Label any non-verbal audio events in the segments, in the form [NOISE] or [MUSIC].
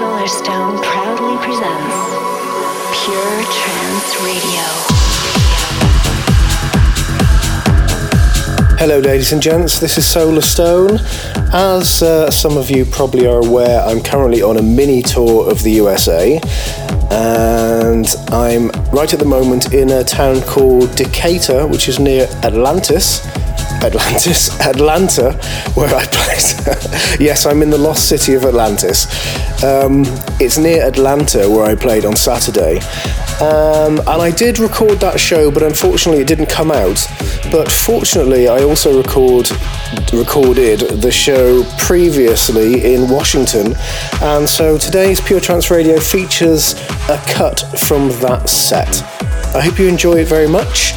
Solarstone proudly presents Pure Trance Radio. Hello, ladies and gents. This is Solarstone. As uh, some of you probably are aware, I'm currently on a mini tour of the USA, and I'm right at the moment in a town called Decatur, which is near Atlantis. Atlantis, Atlanta, where I played. [LAUGHS] yes, I'm in the lost city of Atlantis. Um, it's near Atlanta where I played on Saturday. Um, and I did record that show, but unfortunately it didn't come out. But fortunately, I also record recorded the show previously in Washington, and so today's Pure Trance Radio features a cut from that set. I hope you enjoy it very much.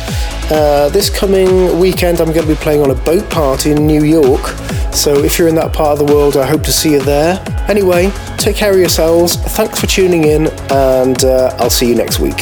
Uh, this coming weekend, I'm going to be playing on a boat party in New York. So if you're in that part of the world, I hope to see you there. Anyway, take care of yourselves. Thanks for tuning in, and uh, I'll see you next week.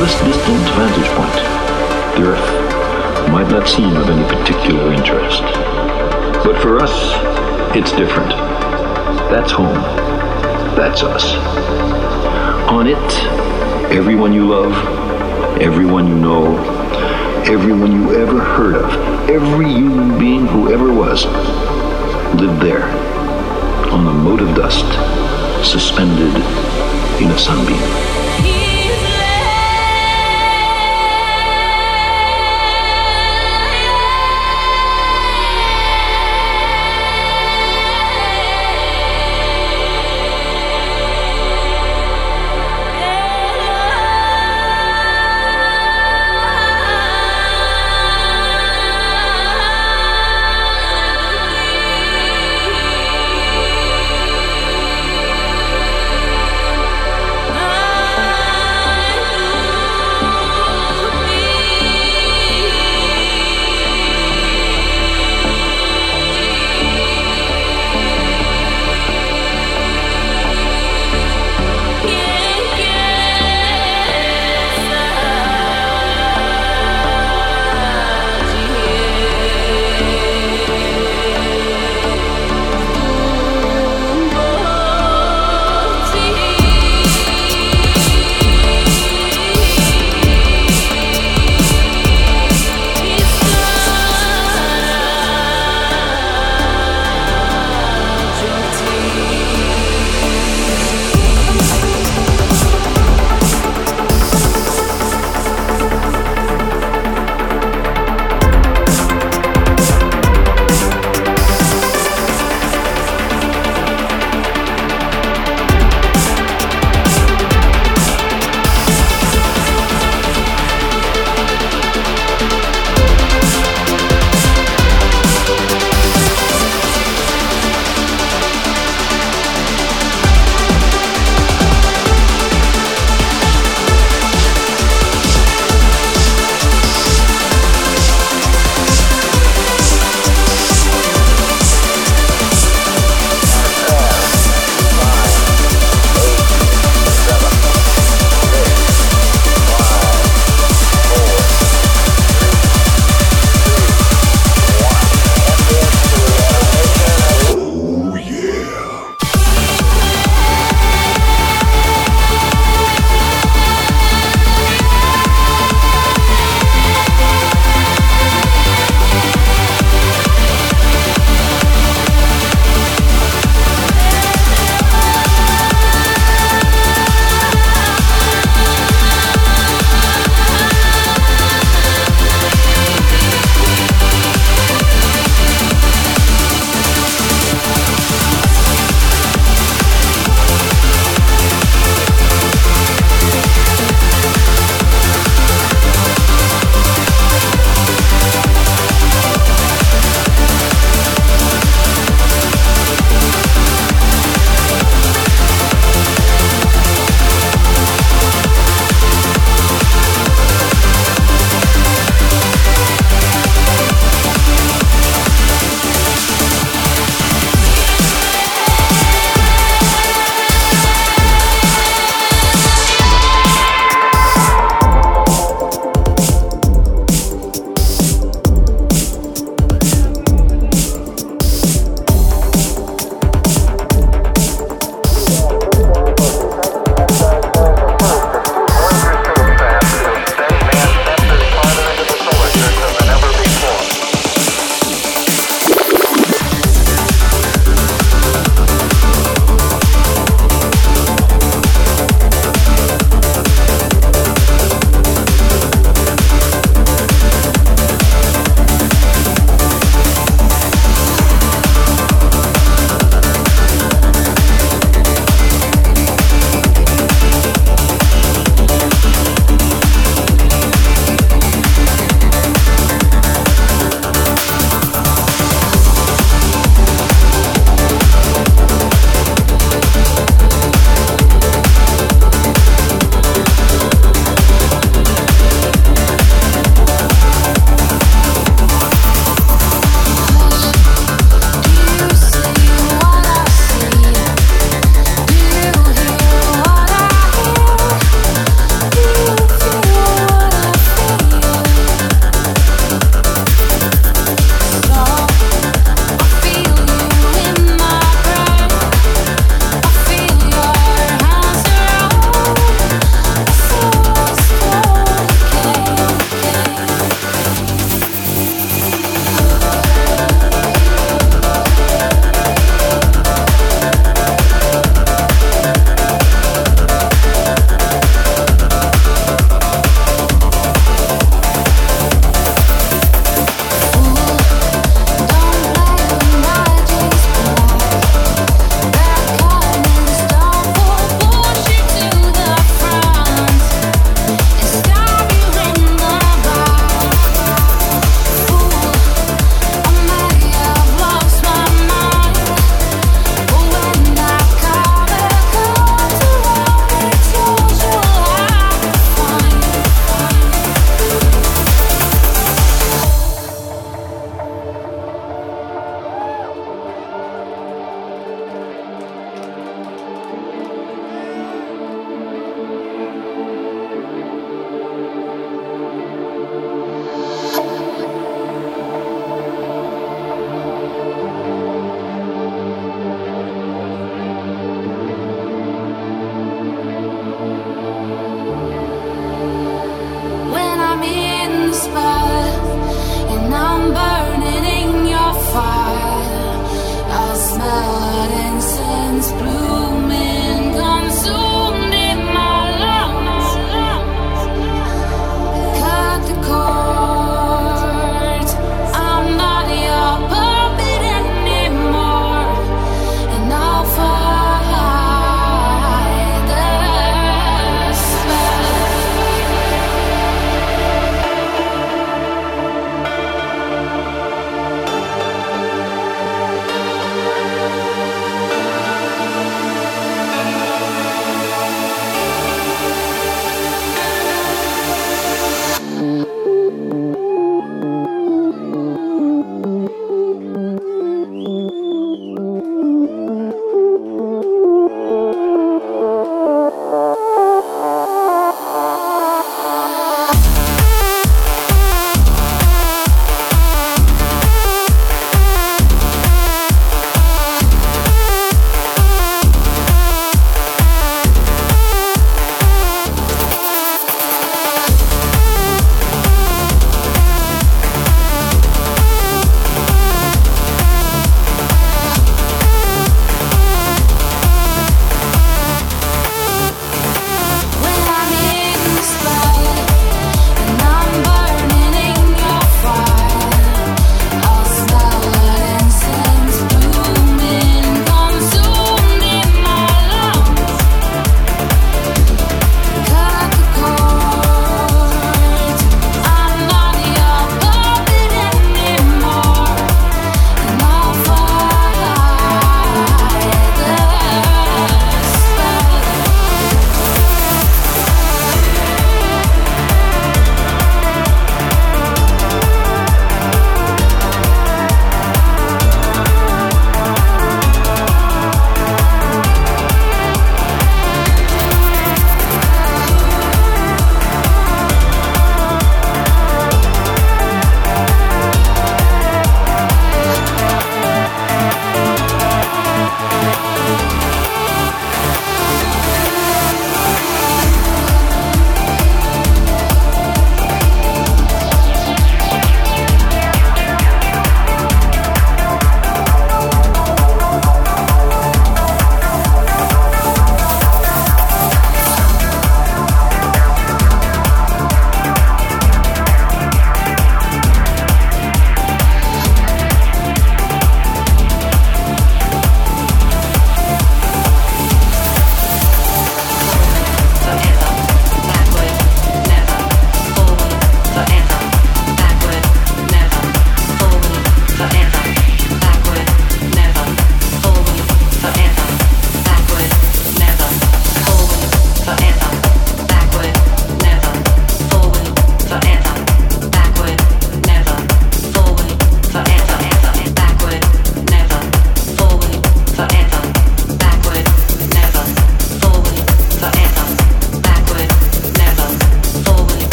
This distant vantage point, the Earth might not seem of any particular interest. But for us, it's different. That's home. That's us. On it, everyone you love, everyone you know, everyone you ever heard of, every human being who ever was, lived there, on a mote of dust, suspended in a sunbeam.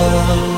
아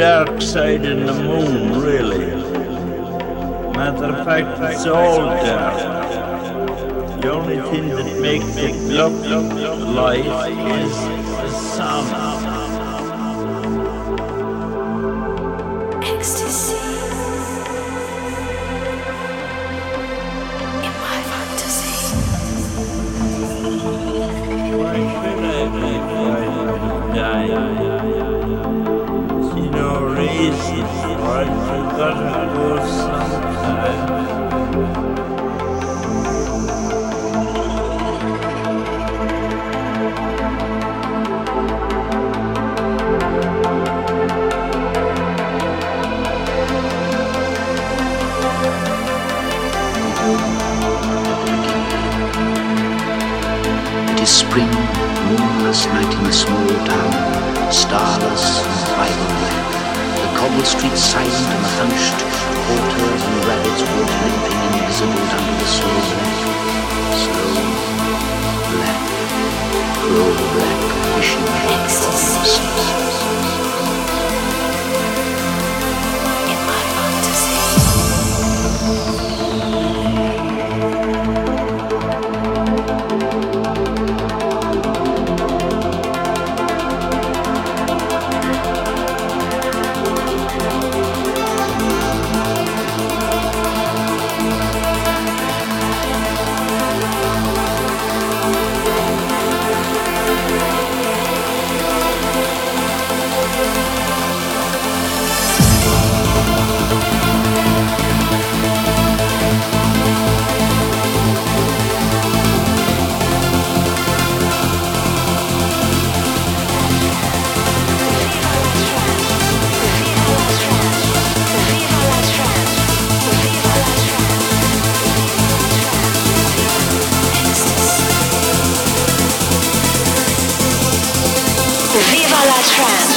dark side in the moon, really. Matter of fact, it's all dark. The only thing that makes it look light is first night in the small town, starless and frightened. The cobble streets silent and hunched, Quarters and rabbits walked limping and exhibited under the slow black, slow black, low black fishing head Viva la trance.